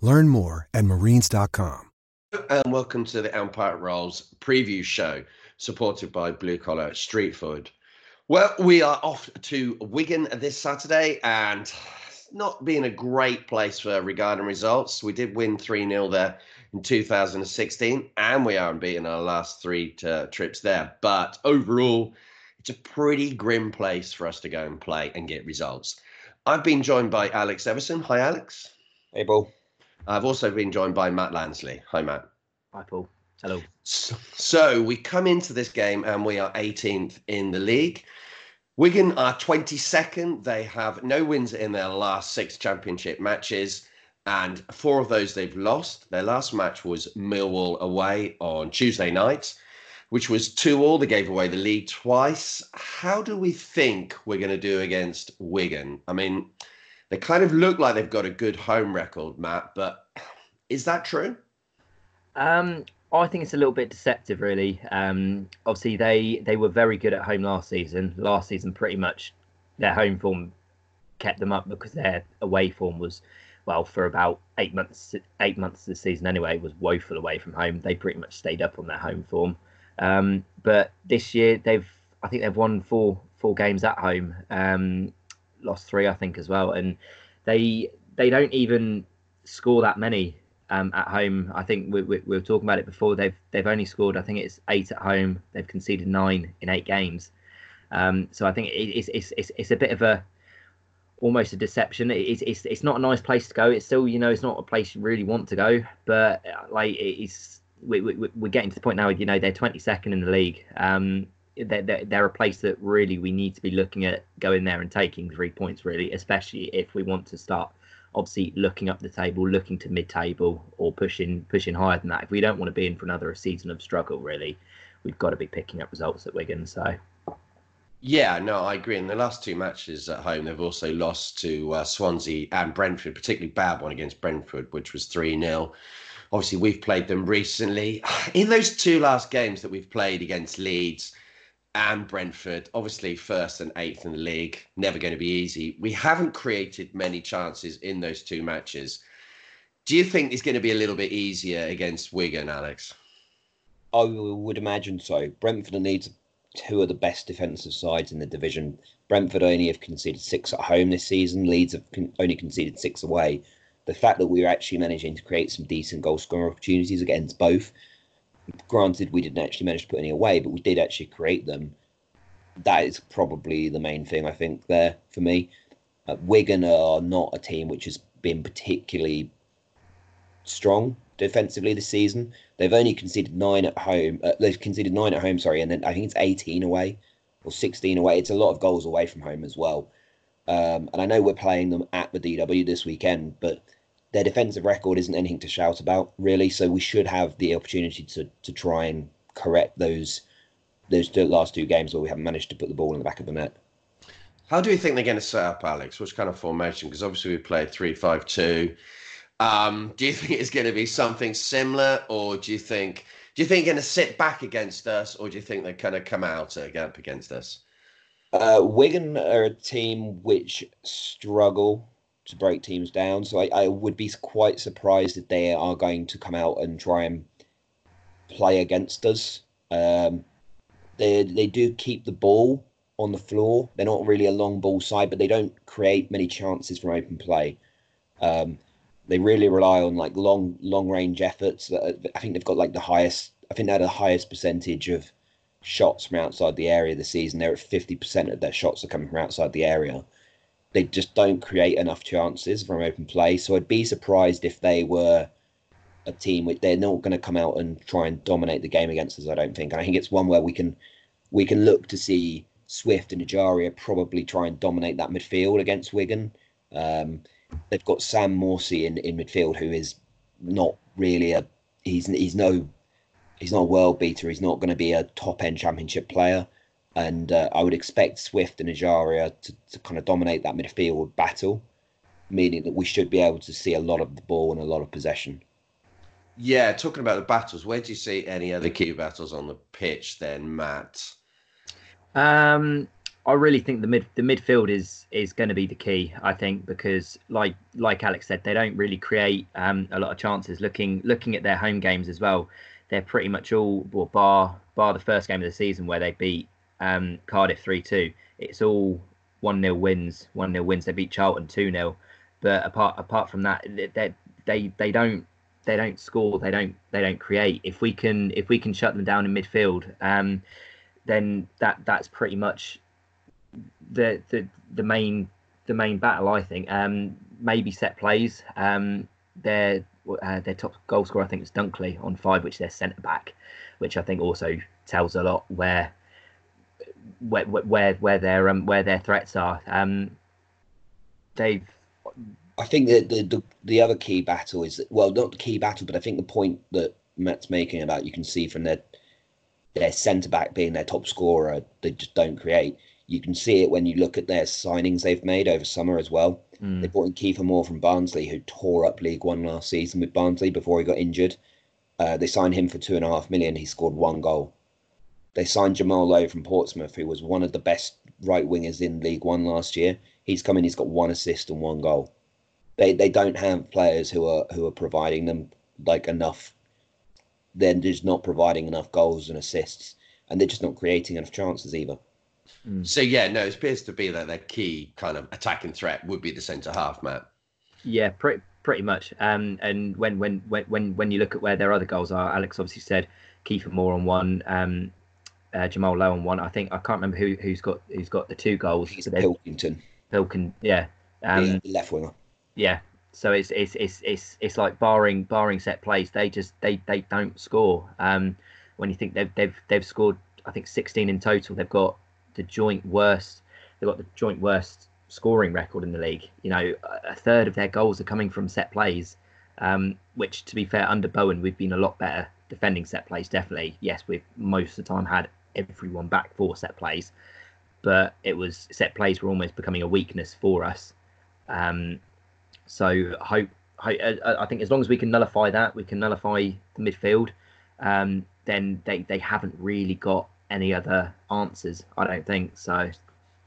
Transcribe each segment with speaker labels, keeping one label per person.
Speaker 1: Learn more at marines.com.
Speaker 2: And welcome to the Empire Rolls preview show, supported by Blue Collar Street Food. Well, we are off to Wigan this Saturday, and not being a great place for regarding results. We did win 3 0 there in 2016, and we are unbeaten our last three to, trips there. But overall, it's a pretty grim place for us to go and play and get results. I've been joined by Alex Everson. Hi, Alex.
Speaker 3: Hey, Paul.
Speaker 2: I've also been joined by Matt Lansley. Hi, Matt.
Speaker 4: Hi, Paul. Hello.
Speaker 2: So, so we come into this game and we are 18th in the league. Wigan are 22nd. They have no wins in their last six championship matches, and four of those they've lost. Their last match was Millwall away on Tuesday night, which was 2 all. They gave away the league twice. How do we think we're going to do against Wigan? I mean, they kind of look like they've got a good home record, Matt, but is that true?
Speaker 4: Um, I think it's a little bit deceptive, really. Um, obviously, they they were very good at home last season. Last season, pretty much their home form kept them up because their away form was, well, for about eight months eight months of the season anyway, was woeful away from home. They pretty much stayed up on their home form. Um, but this year, they've I think they've won four four games at home, um, lost three I think as well, and they they don't even score that many um, at home. I think we, we, we, were talking about it before. They've they've only scored I think it's eight at home. They've conceded nine in eight games. Um, so I think it, it's, it's it's it's a bit of a almost a deception. It's it's it's not a nice place to go. It's still you know it's not a place you really want to go. But like it's we, we, we're getting to the point now. You know they're 22nd in the league. Um, they're, they're, a place that really we need to be looking at going there and taking three points really, especially if we want to start obviously looking up the table, looking to mid-table or pushing pushing higher than that. If we don't want to be in for another season of struggle, really, we've got to be picking up results at Wigan. So.
Speaker 2: Yeah, no, I agree. In the last two matches at home, they've also lost to uh, Swansea and Brentford, particularly bad one against Brentford, which was 3 0. Obviously, we've played them recently. In those two last games that we've played against Leeds, and Brentford, obviously first and eighth in the league, never going to be easy. We haven't created many chances in those two matches. Do you think it's going to be a little bit easier against Wigan, Alex?
Speaker 3: I would imagine so. Brentford needs two of the best defensive sides in the division. Brentford only have conceded six at home this season. Leeds have only conceded six away. The fact that we are actually managing to create some decent goal scoring opportunities against both granted we didn't actually manage to put any away but we did actually create them. That is probably the main thing i think there for me. Uh, wigan are not a team which has been particularly strong defensively this season. They've only conceded nine at home uh, they've conceded nine at home sorry and then i think it's 18 away or 16 away. It's a lot of goals away from home as well. Um, and i know we're playing them at the dw this weekend but their defensive record isn't anything to shout about, really. So we should have the opportunity to to try and correct those those two, last two games where we haven't managed to put the ball in the back of the net.
Speaker 2: How do you think they're going to set up, Alex? Which kind of formation? Because obviously we played three five two. Um, do you think it's going to be something similar, or do you think do you think they're going to sit back against us, or do you think they're going to come out against us?
Speaker 3: Uh, Wigan are a team which struggle to break teams down. So I, I would be quite surprised if they are going to come out and try and play against us. Um, they they do keep the ball on the floor. They're not really a long ball side, but they don't create many chances from open play. Um, they really rely on like long long range efforts. I think they've got like the highest I think they had the highest percentage of shots from outside the area this season. They're at 50% of their shots are coming from outside the area. They just don't create enough chances from open play. So I'd be surprised if they were a team which they're not going to come out and try and dominate the game against us. I don't think. And I think it's one where we can we can look to see Swift and Ejaria probably try and dominate that midfield against Wigan. Um, they've got Sam Morsy in, in midfield, who is not really a he's he's no he's not a world beater. He's not going to be a top end championship player. And uh, I would expect Swift and Ejaria to, to kind of dominate that midfield battle, meaning that we should be able to see a lot of the ball and a lot of possession.
Speaker 2: Yeah, talking about the battles, where do you see any other key battles on the pitch then, Matt?
Speaker 4: Um, I really think the mid the midfield is is going to be the key. I think because like like Alex said, they don't really create um, a lot of chances. Looking looking at their home games as well, they're pretty much all well, bar bar the first game of the season where they beat um, Cardiff three two. It's all one 0 wins, one 0 wins. They beat Charlton two 0 but apart apart from that, they they they don't they don't score. They don't they don't create. If we can if we can shut them down in midfield. Um, then that that's pretty much the the the main the main battle. I think. Um, maybe set plays. Um, their uh, their top goal scorer I think is Dunkley on five, which is their centre back, which I think also tells a lot where where where where their um, where their threats are. Um, they've.
Speaker 3: I think that the, the the other key battle is well not the key battle, but I think the point that Matt's making about you can see from their their centre back being their top scorer, they just don't create. You can see it when you look at their signings they've made over summer as well. Mm. They brought in Kieffer Moore from Barnsley, who tore up League One last season with Barnsley before he got injured. Uh, they signed him for two and a half million. He scored one goal. They signed Jamal Lowe from Portsmouth, who was one of the best right wingers in League One last year. He's come in. He's got one assist and one goal. They they don't have players who are who are providing them like enough then just not providing enough goals and assists, and they're just not creating enough chances either.
Speaker 2: Mm. So yeah, no, it appears to be that their key kind of attacking threat would be the centre half, Matt.
Speaker 4: Yeah, pretty pretty much. Um, and when when when when you look at where their other goals are, Alex obviously said Kieffer Moore on one, um, uh, Jamal Lowe on one. I think I can't remember who who's got who's got the two goals.
Speaker 3: He's Pilkington.
Speaker 4: Pilkin, yeah. Um,
Speaker 3: yeah, left winger.
Speaker 4: Yeah, so it's it's it's it's it's like barring barring set plays, they just they they don't score. Um, when you think they've they've they've scored, I think 16 in total. They've got the joint worst. They've got the joint worst scoring record in the league. You know, a third of their goals are coming from set plays. Um, which, to be fair, under Bowen, we've been a lot better defending set plays. Definitely, yes, we've most of the time had everyone back for set plays, but it was set plays were almost becoming a weakness for us. Um, so hope, hope uh, I think as long as we can nullify that, we can nullify the midfield. Um, then they they haven't really got any other answers. I don't think so.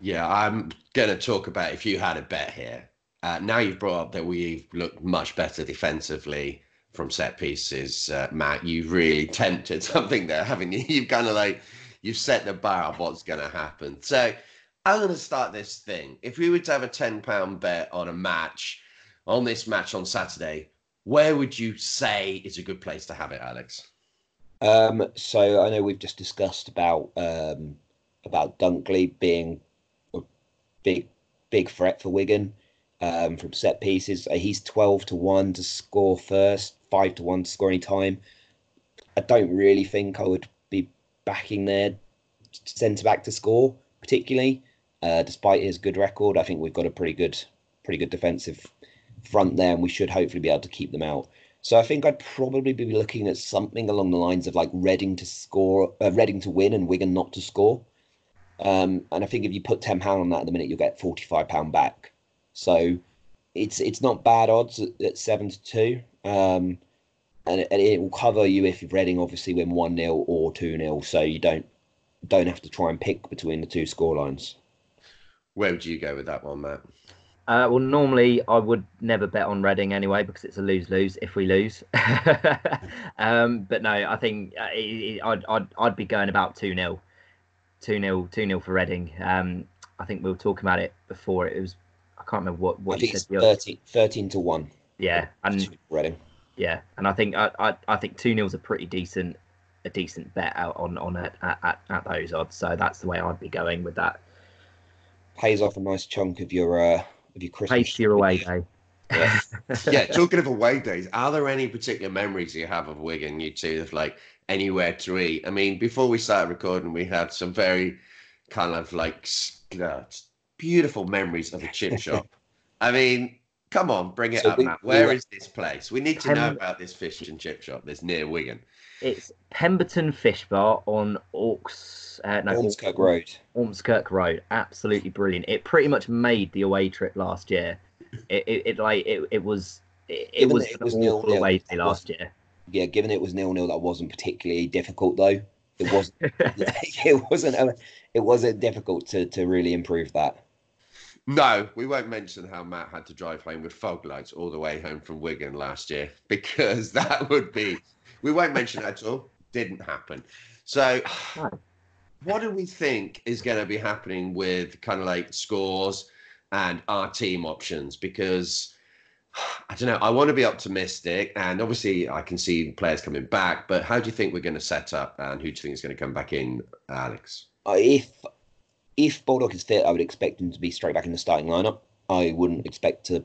Speaker 2: Yeah, I'm to talk about if you had a bet here. Uh, now you've brought up that we've looked much better defensively from set pieces, uh, Matt. You've really tempted something there, haven't you? You've kind of like you've set the bar of what's going to happen. So I'm going to start this thing. If we were to have a ten pound bet on a match on this match on Saturday, where would you say is a good place to have it, Alex?
Speaker 3: Um, so I know we've just discussed about um, about Dunkley being a big big threat for Wigan um, from set pieces. Uh, he's twelve to one to score first, five to one to score any time. I don't really think I would backing their centre back to score particularly, uh, despite his good record. I think we've got a pretty good pretty good defensive front there, and we should hopefully be able to keep them out. So I think I'd probably be looking at something along the lines of like Reading to score, uh, Reading to win, and Wigan not to score. Um, and I think if you put ten pound on that at the minute, you'll get forty five pound back. So it's it's not bad odds at, at seven to two, um, and, it, and it will cover you if Reading obviously win one 0 or two 0 so you don't don't have to try and pick between the two score lines.
Speaker 2: Where would you go with that one, Matt?
Speaker 4: Uh, well, normally I would never bet on Reading anyway because it's a lose lose if we lose. um, but no, I think uh, it, it, I'd, I'd, I'd be going about 2 0. 2 0 2 0 for Reading. Um, I think we were talking about it before. It was, I can't remember what, what
Speaker 3: I think it's 13, 13 to 1.
Speaker 4: Yeah. And
Speaker 3: Reading.
Speaker 4: Yeah. And I think I, I, I think 2 0 is a pretty decent a decent bet out on on it at, at, at those odds. So that's the way I'd be going with that.
Speaker 3: Pays off a nice chunk of your uh, of your Christmas.
Speaker 4: Pays your away day.
Speaker 3: Yeah.
Speaker 2: yeah, talking of away days, are there any particular memories you have of Wigan, you two, of like anywhere to eat? I mean, before we started recording, we had some very kind of like uh, beautiful memories of a chip shop. I mean, come on, bring it
Speaker 3: So
Speaker 2: up,
Speaker 3: we-
Speaker 2: Matt. Where
Speaker 3: we-
Speaker 2: is this place? We need to know about this fish and chip shop that's near Wigan.
Speaker 4: It's Pemberton Fish Bar on Orks. Uh, no,
Speaker 3: Ormskirk Road.
Speaker 4: Ormskirk Road. Absolutely brilliant. It pretty much made the away trip last year. It, it, it like it, it was it, it was
Speaker 3: it was
Speaker 4: awful
Speaker 3: nil-nil,
Speaker 4: away day last year.
Speaker 3: Yeah, given it was nil nil, that wasn't particularly difficult though. It wasn't. it wasn't. uh, It wasn't difficult to to really improve that.
Speaker 2: No, we won't mention how Matt had to drive home with fog lights all the way home from Wigan last year because that would be. We won't mention it at all. Didn't happen. So, what do we think is going to be happening with kind of like scores and our team options? Because I don't know. I want to be optimistic, and obviously I can see players coming back. But how do you think we're going to set up, and who do you think is going to come back in, Alex?
Speaker 3: If if Baldock is fit, I would expect him to be straight back in the starting lineup. I wouldn't expect to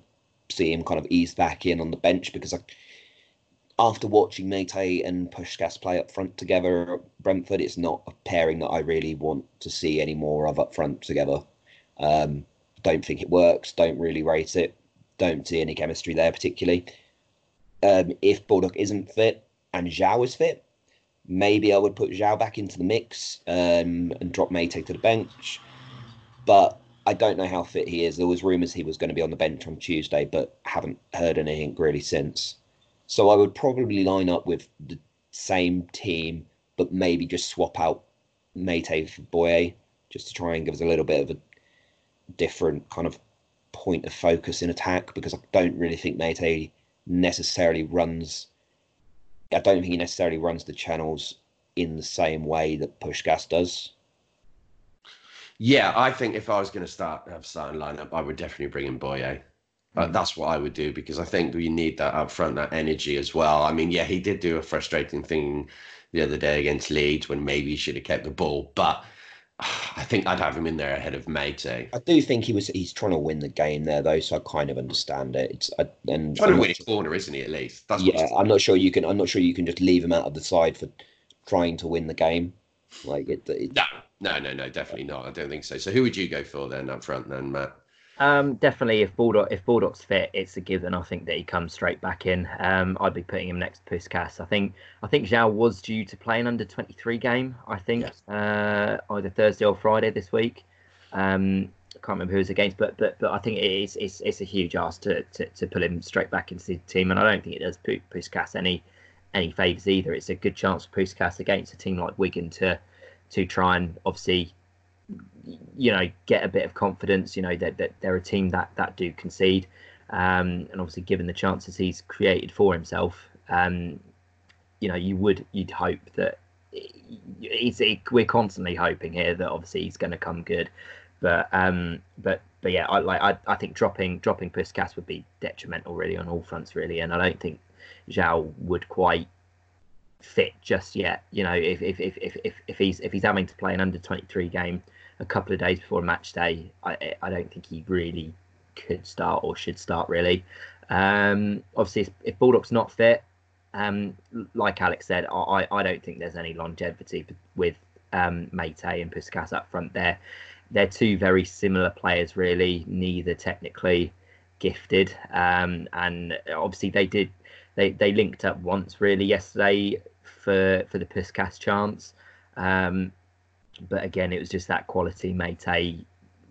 Speaker 3: see him kind of ease back in on the bench because I, after watching Meite and Puscas play up front together at Brentford, it's not a pairing that I really want to see any more of up front together. Um, don't think it works. Don't really rate it. Don't see any chemistry there particularly. Um, if Baldock isn't fit and João is fit, maybe I would put João back into the mix um, and drop Meite to the bench. But I don't know how fit he is. There was rumours he was going to be on the bench on Tuesday, but haven't heard anything really since. So I would probably line up with the same team, but maybe just swap out Meite for Boye, just to try and give us a little bit of a different kind of point of focus in attack, because I don't really think Meite necessarily runs I don't think he necessarily runs the channels in the same way that Puscas does.
Speaker 2: Yeah, I think if I was going to start have starting lineup, I would definitely bring in Boye. Uh, that's what I would do because I think we need that up front, that energy as well. I mean, yeah, he did do a frustrating thing the other day against Leeds when maybe he should have kept the ball, but I think I'd have him in there ahead of Meite.
Speaker 3: I do think he was he's trying to win the game there though, so I kind of understand it. It's I, and
Speaker 2: Trying
Speaker 3: I'm
Speaker 2: to win a
Speaker 3: sure-
Speaker 2: corner, isn't he? At least that's
Speaker 3: yeah, I'm not sure you can. I'm not sure you can just leave him out of the side for trying to win the game. Like it, it
Speaker 2: No, no, no, no, definitely not. I don't think so. So who would you go for then up front then, Matt?
Speaker 4: Um, definitely, if Baldock if Baldock's fit, it's a given. I think that he comes straight back in. Um, I'd be putting him next to Puscas. I think I think João was due to play an under twenty three game. I think
Speaker 2: Yes.
Speaker 4: uh, either Thursday or Friday this week. Um, I can't remember who was against, but but but I think it is it's, it's a huge ask to, to to pull him straight back into the team, and I don't think it does Pu- Puscas any any favours either. It's a good chance for Puscas against a team like Wigan to to try and obviously you know get a bit of confidence you know that, that they're a team that that do concede. Um, and obviously given the chances he's created for himself um, you know you would you'd hope that he's we're constantly hoping here that obviously he's going to come good. But um but but yeah I like I, I think dropping dropping Puscas would be detrimental really on all fronts really. And I don't think João would quite fit just yet. You know if if if if, if, he's if he's having to play an under 23 game a couple of days before match day, I I don't think he really could start or should start really. Um, obviously, if- Baldock's not fit, um, like Alex said, I, I I don't think there's any longevity with um, Meite and Puscas up front there. They're two very similar players, really, neither technically gifted. Um, and obviously, they did they, they linked up once really yesterday for for the Puscas chance. Um, but again, it was just that quality. Meite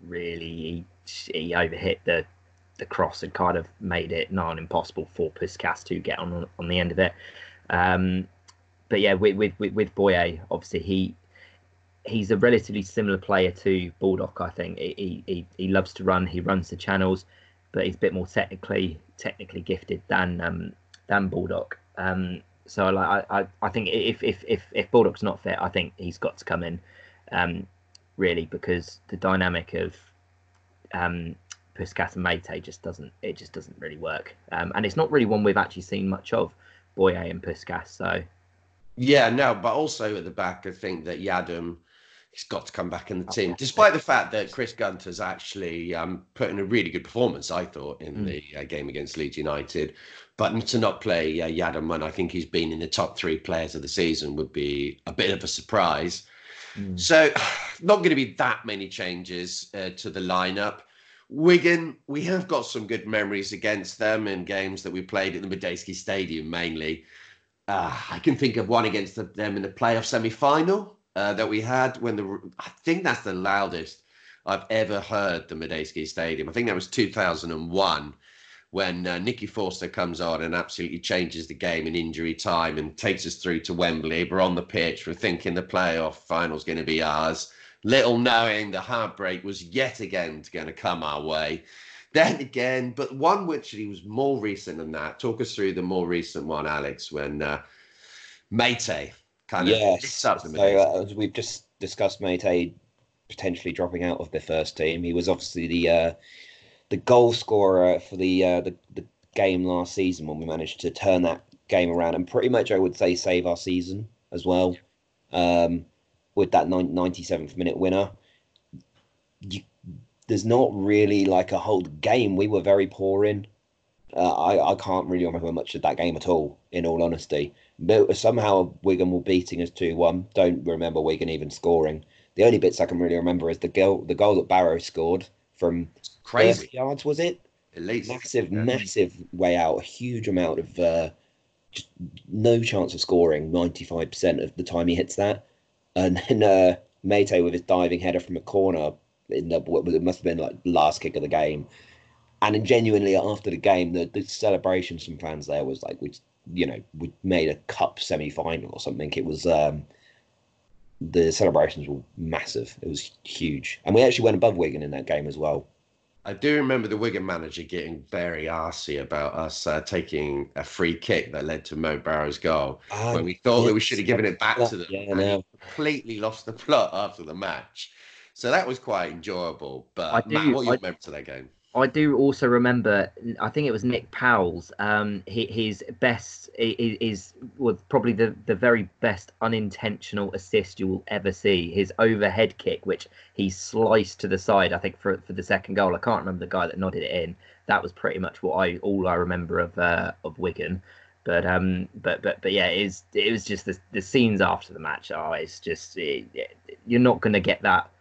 Speaker 4: really he, he overhit the the cross and kind of made it non impossible for Puscas to get on on the end of it. Um, but yeah, with with with, with Boye, obviously he he's a relatively similar player to Baldock. I think he, he he loves to run. He runs the channels, but he's a bit more technically technically gifted than um, than Baldock. Um, so like I, I, I think if if if if Baldock's not fit, I think he's got to come in um, really because the dynamic of um, Puscas and Meite just doesn't it just doesn't really work, um, and it's not really one we've actually seen much of Boye and Puscas. So
Speaker 2: Yeah, no, but also at the back, I think that Yiadom he's got to come back in the team, despite the fact that Chris Gunter's actually um, put in a really good performance, I thought, in mm. the uh, game against Leeds United. But to not play uh, Yiadom when I think he's been in the top three players of the season would be a bit of a surprise. Mm. So, not going to be that many changes uh, to the lineup. Wigan, we have got some good memories against them in games that we played at the Madejski Stadium mainly. Uh, I can think of one against them in the playoff semi final uh, that we had when the, I think that's the loudest I've ever heard the Madejski Stadium. I think that was 2001 when uh, Nicky Forster comes on and absolutely changes the game in injury time and takes us through to Wembley. We're on the pitch, we're thinking the playoff final's going to be ours little knowing the heartbreak was yet again going to come our way. Then again, but one which he was more recent than that. Talk us through the more recent one, Alex, when uh, Meite kind of
Speaker 3: yes. up the so, uh, as we've just discussed, Meite potentially dropping out of the first team. He was obviously the uh, the goal scorer for the, uh, the the game last season when we managed to turn that game around and pretty much I would say save our season as well. Um, with that 97th minute winner. You, there's not really like a whole game we were very poor in. Uh, I, I can't really remember much of that game at all, in all honesty. But somehow Wigan were beating us 2 1. Don't remember Wigan even scoring. The only bits I can really remember is the goal, the goal that Barrow scored from
Speaker 2: crazy
Speaker 3: yards, was it?
Speaker 2: Elite.
Speaker 3: Massive, yeah. massive way out. A huge amount of uh, just no chance of scoring 95% of the time he hits that and then uh, Meite with his diving header from a corner in the it must have been like last kick of the game. And then genuinely after the game, the, the celebration from fans there was like we, you know, we made a cup semi final or something. It was um, the celebrations were massive. It was huge, and we actually went above Wigan in that game as well.
Speaker 2: I do remember the Wigan manager getting very arsy about us uh, taking a free kick that led to Mo Barrow's goal um, when we thought yes, that we should have given it back to them. Yeah, no. completely lost the plot after the match. So that was quite enjoyable. But do, Matt, what you I, remember to that game?
Speaker 4: I do also remember. I think it was Nick Powell's. Um, his best is probably the the very best unintentional assist you will ever see. His overhead kick, which he sliced to the side. I think for for the second goal. I can't remember the guy that nodded it in. That was pretty much what I all I remember of uh, of Wigan. But um, but but but yeah, it was it was just the the scenes after the match. Oh, it's just it, you're not going to get that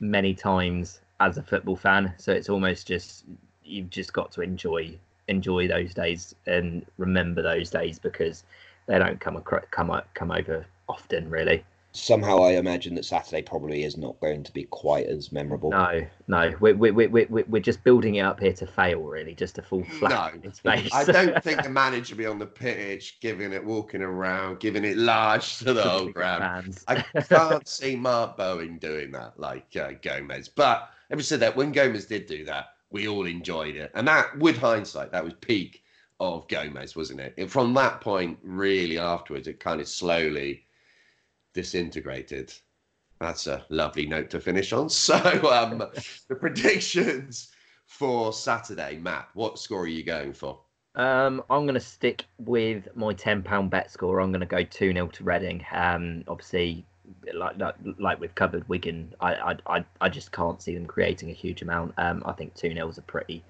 Speaker 4: many times as a football fan. So it's almost just you've just got to enjoy enjoy those days and remember those days because they don't come come come over often, really.
Speaker 3: Somehow, I imagine that Saturday probably is not going to be quite as memorable.
Speaker 4: No, no, we're we're, we we we're just building it up here to fail, really, just to fall flat no, in space.
Speaker 2: I don't think the manager will be on the pitch, giving it, walking around, giving it large to the whole ground. I can't see Mark Bowen doing that like uh, Gomes, but Having said that, when Gomes did do that, we all enjoyed it. And that, with hindsight, that was peak of Gomes, wasn't it? From that point, really afterwards, it kind of slowly disintegrated. That's a lovely note to finish on. So, um, the predictions for Saturday, Matt, what score are you going for?
Speaker 4: Um, I'm going to stick with my £10 bet score. I'm going to go 2 0 to Reading. Um, obviously, like like, we've covered Wigan, I, I I just can't see them creating a huge amount. Um, I think two 0 is a pretty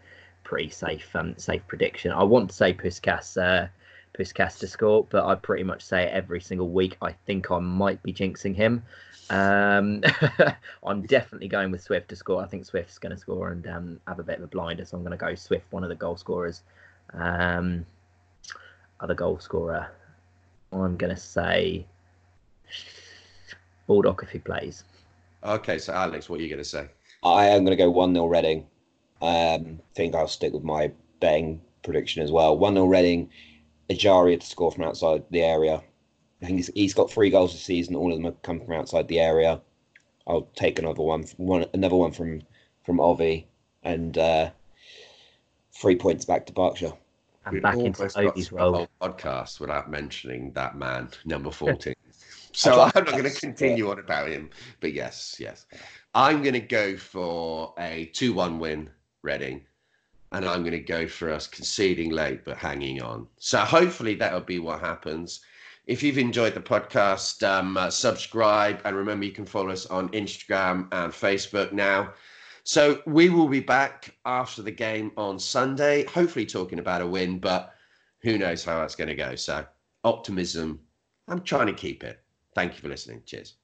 Speaker 4: pretty safe um safe prediction. I want to say Puscas uh, Puscas to score, but I pretty much say it every single week. I think I might be jinxing him. Um, I'm definitely going with Swift to score. I think Swift's going to score and um, have a bit of a blinder, so I'm going to go Swift, one of the goal scorers. Um, other goal scorer, I'm going to say Baldock if he plays.
Speaker 2: Okay, so Alex, what are you going to say?
Speaker 3: I am going to go 1 0 Reading. Um, I think I'll stick with my betting prediction as well. 1 0 Reading, Ejaria to score from outside the area. I think he's, he's got three goals this season. All of them have come from outside the area. I'll take another one, one another one from from Ovie, and uh, three points back to Berkshire.
Speaker 4: And we back into Ovie's role.
Speaker 2: Podcast without mentioning that man, number fourteen. So I'm not going to continue on about him. But yes, yes. I'm going to go for a 2 1 win, Reading. And I'm going to go for us conceding late but hanging on. So hopefully that'll be what happens. If you've enjoyed the podcast, um, uh, subscribe. And remember, you can follow us on Instagram and Facebook now. So we will be back after the game on Sunday, hopefully talking about a win, but who knows how that's going to go. So optimism, I'm trying to keep it. Thank you for listening. Cheers.